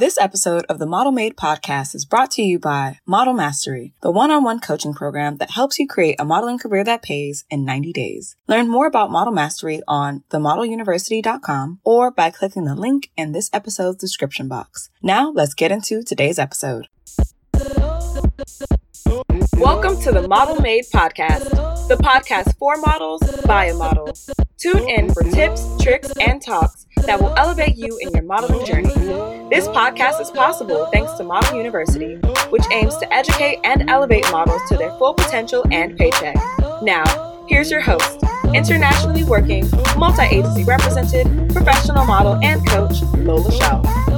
This episode of the Model Made podcast is brought to you by Model Mastery, the one-on-one coaching program that helps you create a modeling career that pays in 90 days. Learn more about Model Mastery on themodeluniversity.com or by clicking the link in this episode's description box. Now, let's get into today's episode. Welcome to the Model Made podcast, the podcast for models by a model. Tune in for tips, tricks, and talks that will elevate you in your modeling journey. This podcast is possible thanks to Model University, which aims to educate and elevate models to their full potential and paycheck. Now, here's your host, internationally working, multi agency represented, professional model, and coach, Lola Chél.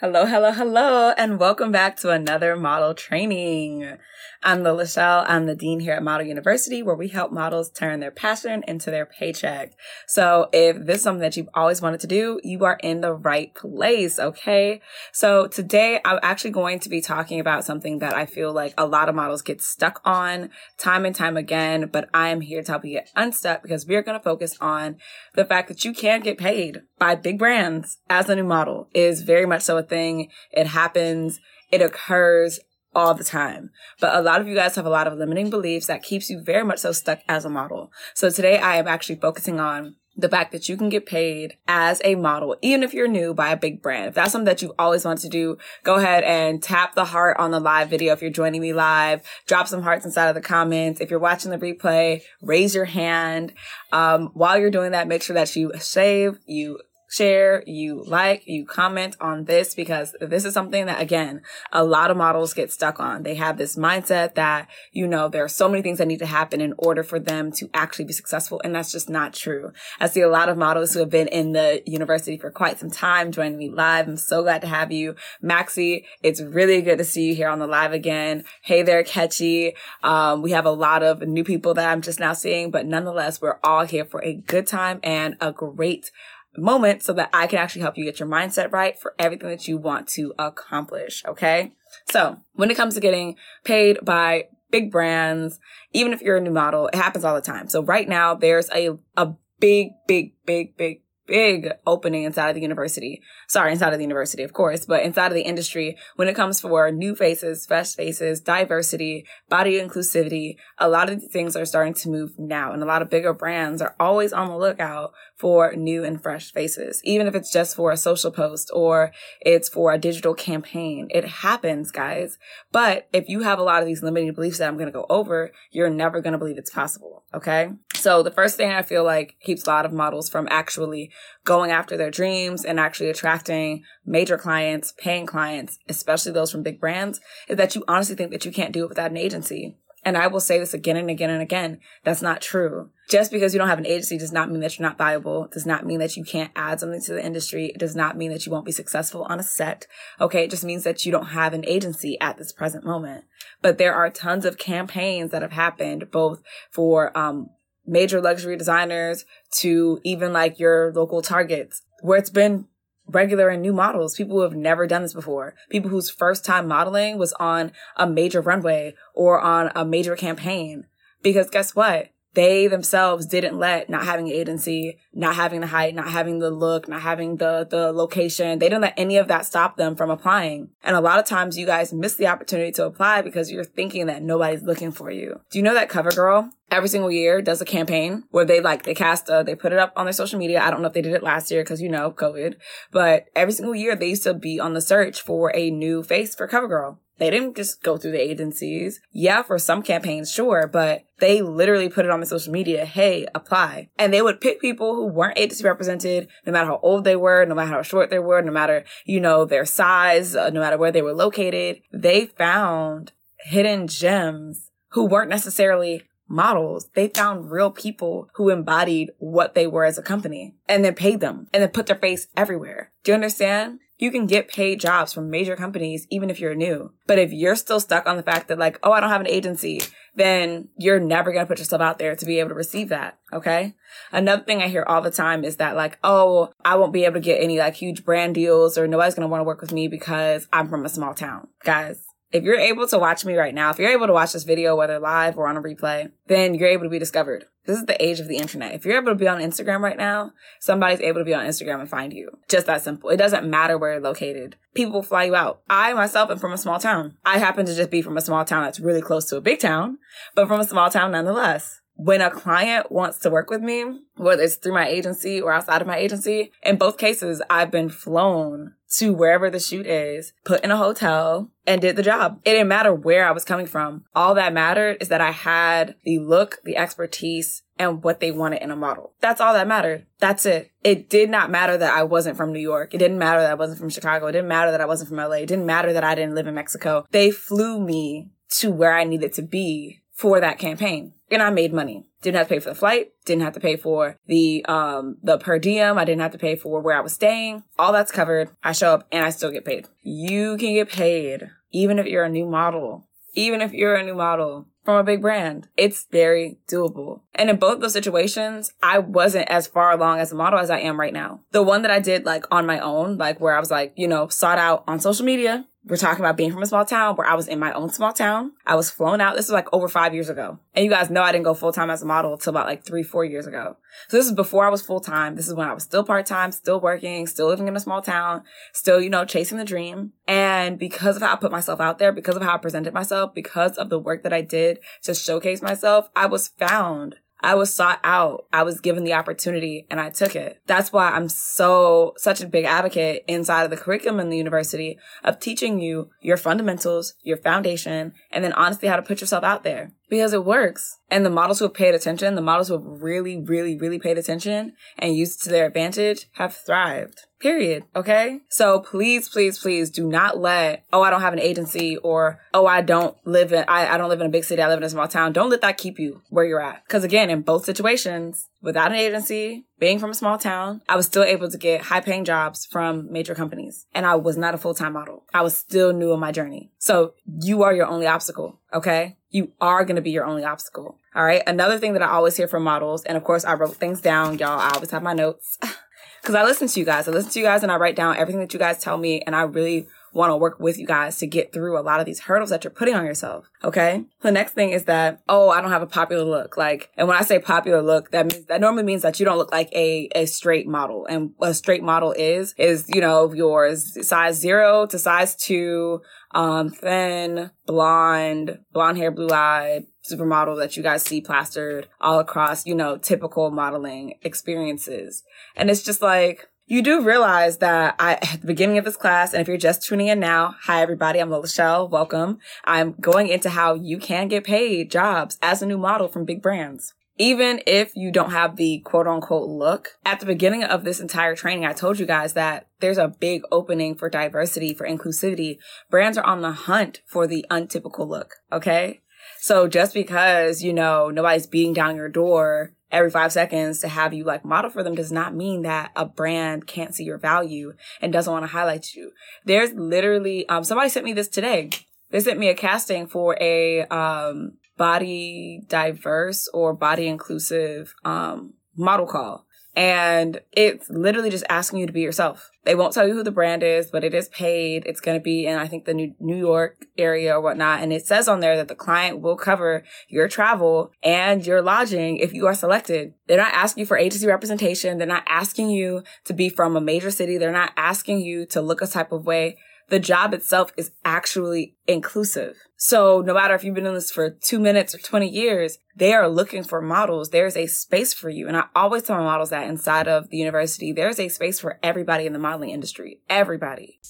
Hello, hello, hello, and welcome back to another model training. I'm Lola Chél. I'm the dean here at Model University, where we help models turn their passion into their paycheck. So if this is something that you've always wanted to do, you are in the right place. Okay. So today I'm actually going to be talking about something that I feel like a lot of models get stuck on time and time again, but I am here to help you get unstuck because we're going to focus on the fact that you can get paid by big brands as a new model is very much so a thing. It happens. It occurs all the time. But a lot of you guys have a lot of limiting beliefs that keeps you very much so stuck as a model. So today I am actually focusing on the fact that you can get paid as a model, even if you're new by a big brand. If that's something that you've always wanted to do, go ahead and tap the heart on the live video. If you're joining me live, drop some hearts inside of the comments. If you're watching the replay, raise your hand. Um, while you're doing that, make sure that you save, you share, you like, you comment on this because this is something that again, a lot of models get stuck on. They have this mindset that, you know, there are so many things that need to happen in order for them to actually be successful. And that's just not true. I see a lot of models who have been in the university for quite some time joining me live. I'm so glad to have you. Maxie, it's really good to see you here on the live again. Hey there, Catchy. Um, we have a lot of new people that I'm just now seeing, but nonetheless, we're all here for a good time and a great moment so that I can actually help you get your mindset right for everything that you want to accomplish. Okay. So when it comes to getting paid by big brands, even if you're a new model, it happens all the time. So right now there's a, a big, big, big, big big opening inside of the university. Sorry, inside of the university, of course, but inside of the industry when it comes for new faces, fresh faces, diversity, body inclusivity. A lot of things are starting to move now and a lot of bigger brands are always on the lookout for new and fresh faces, even if it's just for a social post or it's for a digital campaign. It happens, guys. But if you have a lot of these limiting beliefs that I'm going to go over, you're never going to believe it's possible. Okay. So the first thing I feel like keeps a lot of models from actually going after their dreams and actually attracting major clients, paying clients, especially those from big brands, is that you honestly think that you can't do it without an agency. And I will say this again and again and again. That's not true. Just because you don't have an agency does not mean that you're not valuable. Does not mean that you can't add something to the industry. It does not mean that you won't be successful on a set. Okay. It just means that you don't have an agency at this present moment. But there are tons of campaigns that have happened both for, um, major luxury designers to even like your local targets where it's been regular and new models, people who have never done this before, people whose first time modeling was on a major runway or on a major campaign. Because guess what? They themselves didn't let not having agency, not having the height, not having the look, not having the, the location. They didn't let any of that stop them from applying. And a lot of times you guys miss the opportunity to apply because you're thinking that nobody's looking for you. Do you know that CoverGirl every single year does a campaign where they like they cast a, they put it up on their social media i don't know if they did it last year because you know covid but every single year they used to be on the search for a new face for covergirl they didn't just go through the agencies. Yeah, for some campaigns, sure, but they literally put it on the social media, hey, apply. And they would pick people who weren't agency represented, no matter how old they were, no matter how short they were, no matter, you know, their size, uh, no matter where they were located. They found hidden gems who weren't necessarily models. They found real people who embodied what they were as a company and then paid them and then put their face everywhere. Do you understand? You can get paid jobs from major companies even if you're new. But if you're still stuck on the fact that like, oh, I don't have an agency, then you're never going to put yourself out there to be able to receive that. Okay. Another thing I hear all the time is that like, oh, I won't be able to get any like huge brand deals or nobody's going to want to work with me because I'm from a small town. Guys, if you're able to watch me right now, if you're able to watch this video, whether live or on a replay, then you're able to be discovered. This is the age of the internet. If you're able to be on Instagram right now, somebody's able to be on Instagram and find you. Just that simple. It doesn't matter where you're located. People fly you out. I myself am from a small town. I happen to just be from a small town that's really close to a big town, but from a small town nonetheless when a client wants to work with me, whether it's through my agency or outside of my agency, in both cases, I've been flown to wherever the shoot is, put in a hotel, and did the job. It didn't matter where I was coming from. All that mattered is that I had the look, the expertise, and what they wanted in a model. That's all that mattered. That's it. It did not matter that I wasn't from New York. It didn't matter that I wasn't from Chicago. It didn't matter that I wasn't from LA. It didn't matter that I didn't live in Mexico. They flew me to where I needed to be for that campaign. And I made money. Didn't have to pay for the flight, didn't have to pay for the um the per diem, I didn't have to pay for where I was staying. All that's covered. I show up and I still get paid. You can get paid even if you're a new model. Even if you're a new model from a big brand. It's very doable. And in both those situations, I wasn't as far along as a model as I am right now. The one that I did like on my own, like where I was like, you know, sought out on social media, we're talking about being from a small town where I was in my own small town. I was flown out. This was like over five years ago. And you guys know I didn't go full time as a model until about like three, four years ago. So this is before I was full time. This is when I was still part time, still working, still living in a small town, still, you know, chasing the dream. And because of how I put myself out there, because of how I presented myself, because of the work that I did to showcase myself, I was found I was sought out. I was given the opportunity and I took it. That's why I'm so, such a big advocate inside of the curriculum in the university of teaching you your fundamentals, your foundation, and then honestly how to put yourself out there because it works. And the models who have paid attention, the models who have really, really, really paid attention and used to their advantage have thrived. Period. Okay. So please, please, please do not let, oh, I don't have an agency or, oh, I don't live in, I, I don't live in a big city. I live in a small town. Don't let that keep you where you're at. Cause again, in both situations, without an agency, being from a small town, I was still able to get high paying jobs from major companies. And I was not a full time model. I was still new in my journey. So you are your only obstacle. Okay. You are going to be your only obstacle. All right. Another thing that I always hear from models, and of course I wrote things down, y'all. I always have my notes because I listen to you guys. I listen to you guys and I write down everything that you guys tell me. And I really want to work with you guys to get through a lot of these hurdles that you're putting on yourself. Okay. The next thing is that, oh, I don't have a popular look. Like, and when I say popular look, that means, that normally means that you don't look like a, a straight model. And a straight model is, is, you know, yours size zero to size two, um, thin, blonde, blonde hair, blue eyed, supermodel that you guys see plastered all across, you know, typical modeling experiences. And it's just like, you do realize that I, at the beginning of this class, and if you're just tuning in now, hi everybody, I'm Lachelle. Welcome. I'm going into how you can get paid jobs as a new model from big brands. Even if you don't have the quote unquote look, at the beginning of this entire training, I told you guys that there's a big opening for diversity, for inclusivity. Brands are on the hunt for the untypical look. Okay. So just because, you know, nobody's beating down your door every five seconds to have you like model for them does not mean that a brand can't see your value and doesn't want to highlight you. There's literally, um, somebody sent me this today. They sent me a casting for a, um, body diverse or body inclusive, um, model call. And it's literally just asking you to be yourself. They won't tell you who the brand is, but it is paid. It's going to be in, I think, the New, York area or whatnot. And it says on there that the client will cover your travel and your lodging if you are selected. They're not asking you for agency representation. They're not asking you to be from a major city. They're not asking you to look a type of way the job itself is actually inclusive. So no matter if you've been in this for two minutes or 20 years, they are looking for models. There's a space for you. And I always tell my models that inside of the university, there's a space for everybody in the modeling industry. Everybody.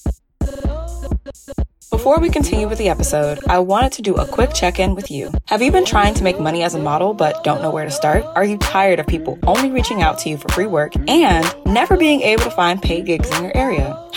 Before we continue with the episode, I wanted to do a quick check in with you. Have you been trying to make money as a model but don't know where to start? Are you tired of people only reaching out to you for free work and never being able to find paid gigs in your area?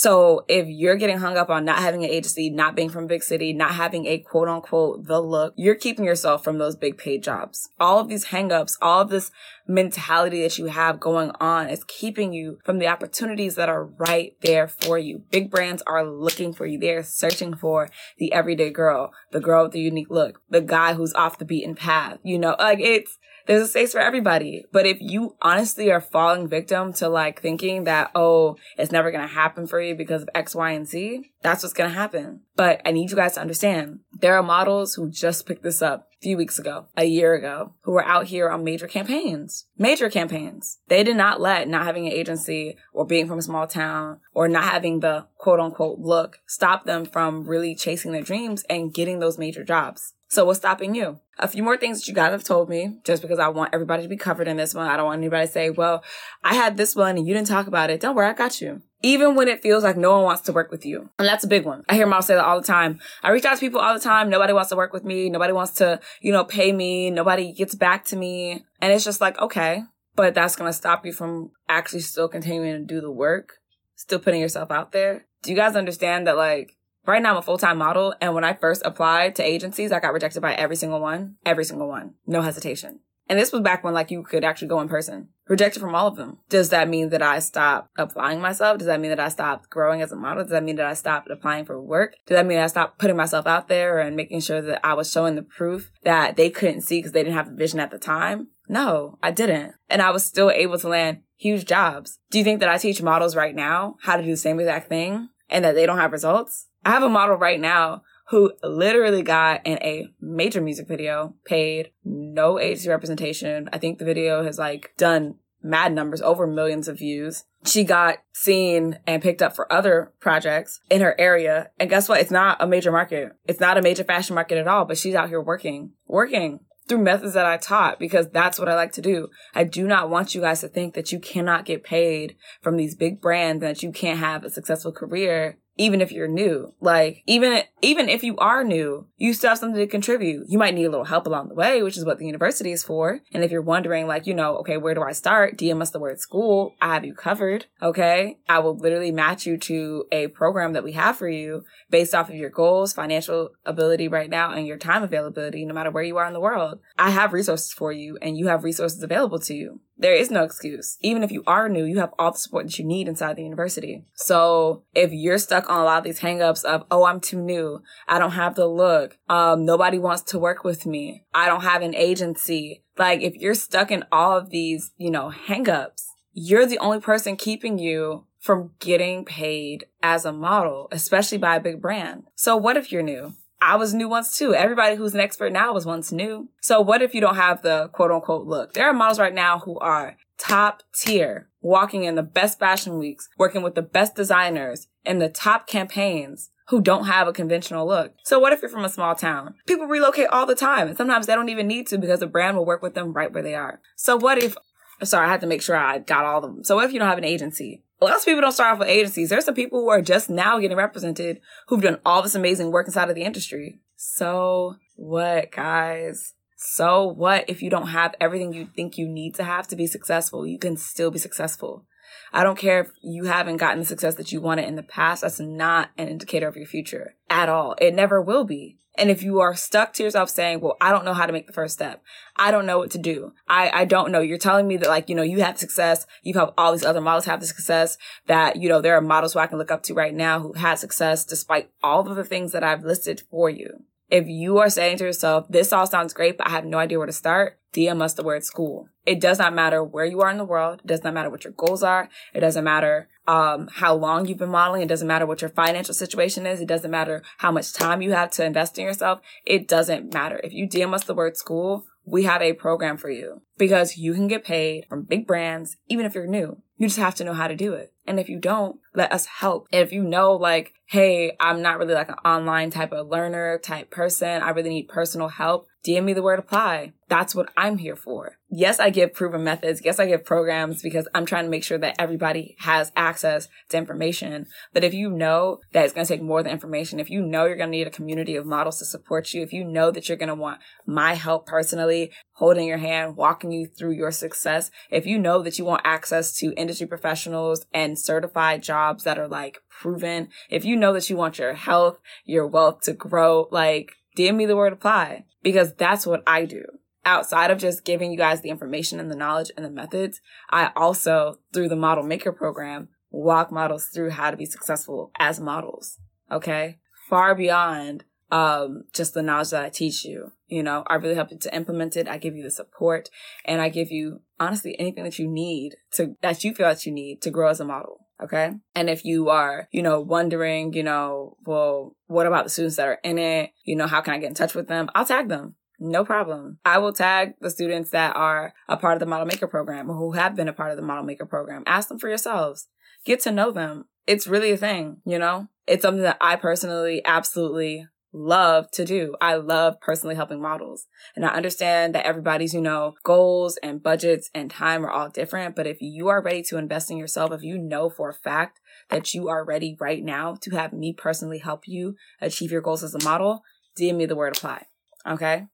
So if you're getting hung up on not having an agency, not being from big city, not having a quote unquote the look, you're keeping yourself from those big paid jobs. All of these hangups, all of this mentality that you have going on is keeping you from the opportunities that are right there for you. Big brands are looking for you. They're searching for the everyday girl, the girl with the unique look, the guy who's off the beaten path. You know, like it's, there's a space for everybody. But if you honestly are falling victim to like thinking that, oh, it's never going to happen for you because of X, Y, and Z, that's what's going to happen. But I need you guys to understand there are models who just picked this up a few weeks ago, a year ago, who were out here on major campaigns, major campaigns. They did not let not having an agency or being from a small town or not having the quote unquote look stop them from really chasing their dreams and getting those major jobs. So what's stopping you? A few more things that you guys have told me, just because I want everybody to be covered in this one. I don't want anybody to say, well, I had this one and you didn't talk about it. Don't worry, I got you. Even when it feels like no one wants to work with you. And that's a big one. I hear models say that all the time. I reach out to people all the time. Nobody wants to work with me. Nobody wants to, you know, pay me. Nobody gets back to me. And it's just like, okay, but that's to stop you from actually still continuing to do the work, still putting yourself out there. Do you guys understand that like Right now, I'm a full time model. And when I first applied to agencies, I got rejected by every single one. Every single one. No hesitation. And this was back when like you could actually go in person. Rejected from all of them. Does that mean that I stopped applying myself? Does that mean that I stopped growing as a model? Does that mean that I stopped applying for work? Does that mean I stopped putting myself out there and making sure that I was showing the proof that they couldn't see because they didn't have the vision at the time? No, I didn't. And I was still able to land huge jobs. Do you think that I teach models right now how to do the same exact thing and that they don't have results? I have a model right now who literally got in a major music video, paid no agency representation. I think the video has like done mad numbers, over millions of views. She got seen and picked up for other projects in her area. And guess what? It's not a major market. It's not a major fashion market at all, but she's out here working, working through methods that I taught because that's what I like to do. I do not want you guys to think that you cannot get paid from these big brands and that you can't have a successful career even if you're new. Like, even, even if you are new, you still have something to contribute. You might need a little help along the way, which is what the university is for. And if you're wondering, like, you know, okay, where do I start? DM us the word school. I have you covered. Okay. I will literally match you to a program that we have for you based off of your goals, financial ability right now, and your time availability, no matter where you are in the world. I have resources for you and you have resources available to you. There is no excuse. Even if you are new, you have all the support that you need inside the university. So if you're stuck on a lot of these hangups of, oh, I'm too new. I don't have the look. Um, nobody wants to work with me. I don't have an agency. Like if you're stuck in all of these, you know, hangups, you're the only person keeping you from getting paid as a model, especially by a big brand. So what if you're new? I was new once too. Everybody who's an expert now was once new. So what if you don't have the quote unquote look? There are models right now who are top tier, walking in the best fashion weeks, working with the best designers in the top campaigns who don't have a conventional look. So what if you're from a small town? People relocate all the time and sometimes they don't even need to because the brand will work with them right where they are. So what if, sorry, I had to make sure I got all of them. So what if you don't have an agency? Lots of people don't start off with agencies. There's some people who are just now getting represented who've done all this amazing work inside of the industry. So what, guys? So what if you don't have everything you think you need to have to be successful? You can still be successful. I don't care if you haven't gotten the success that you wanted in the past. That's not an indicator of your future at all. It never will be. And if you are stuck to yourself saying, well, I don't know how to make the first step. I don't know what to do. I, I don't know. You're telling me that like, you know, you have success. You have all these other models have the success that, you know, there are models who I can look up to right now who had success despite all of the things that I've listed for you. If you are saying to yourself, this all sounds great, but I have no idea where to start, DM us the word school. It does not matter where you are in the world. It does not matter what your goals are. It doesn't matter um, how long you've been modeling. It doesn't matter what your financial situation is. It doesn't matter how much time you have to invest in yourself. It doesn't matter. If you DM us the word school, we have a program for you because you can get paid from big brands, even if you're new. You just have to know how to do it. And if you don't, let us help. And if you know, like, hey, I'm not really like an online type of learner type person. I really need personal help. DM me the word apply. That's what I'm here for. Yes, I give proven methods. Yes, I give programs because I'm trying to make sure that everybody has access to information. But if you know that it's going to take more than information, if you know you're going to need a community of models to support you, if you know that you're going to want my help personally, holding your hand, walking you through your success, if you know that you want access to industry professionals and certified jobs that are like proven, if you know that you want your health, your wealth to grow, like DM me the word apply because that's what I do. Outside of just giving you guys the information and the knowledge and the methods, I also, through the model maker program, walk models through how to be successful as models. Okay. Far beyond, um, just the knowledge that I teach you. You know, I really help you to implement it. I give you the support and I give you honestly anything that you need to, that you feel that you need to grow as a model. Okay. And if you are, you know, wondering, you know, well, what about the students that are in it? You know, how can I get in touch with them? I'll tag them. No problem. I will tag the students that are a part of the Model Maker program or who have been a part of the Model Maker program. Ask them for yourselves. Get to know them. It's really a thing, you know? It's something that I personally absolutely love to do. I love personally helping models. And I understand that everybody's, you know, goals and budgets and time are all different. But if you are ready to invest in yourself, if you know for a fact that you are ready right now to have me personally help you achieve your goals as a model, DM me the word apply. Okay.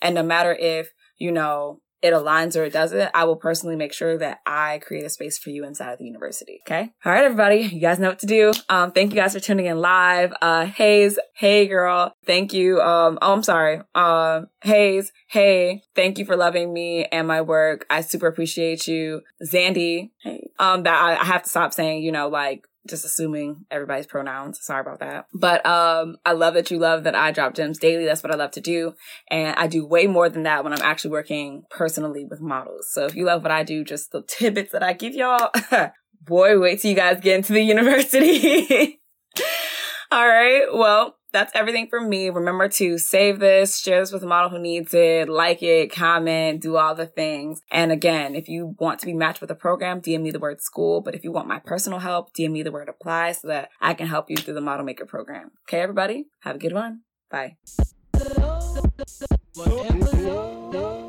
And no matter if, you know, it aligns or it doesn't, I will personally make sure that I create a space for you inside of the university. Okay. All right, everybody. You guys know what to do. Um, thank you guys for tuning in live. Uh, Hayes. Hey, girl. Thank you. Um, oh, I'm sorry. Um, Hayes. Hey, thank you for loving me and my work. I super appreciate you. Zandy. Hey. Um, that I, I have to stop saying, you know, like, just assuming everybody's pronouns. Sorry about that. But um I love that you love that I drop gems daily. That's what I love to do. And I do way more than that when I'm actually working personally with models. So if you love what I do, just the tidbits that I give y'all, boy, wait till you guys get into the university. All right. Well, that's everything from me. Remember to save this, share this with a model who needs it, like it, comment, do all the things. And again, if you want to be matched with a program, DM me the word school. But if you want my personal help, DM me the word apply so that I can help you through the model maker program. Okay, everybody? Have a good one. Bye.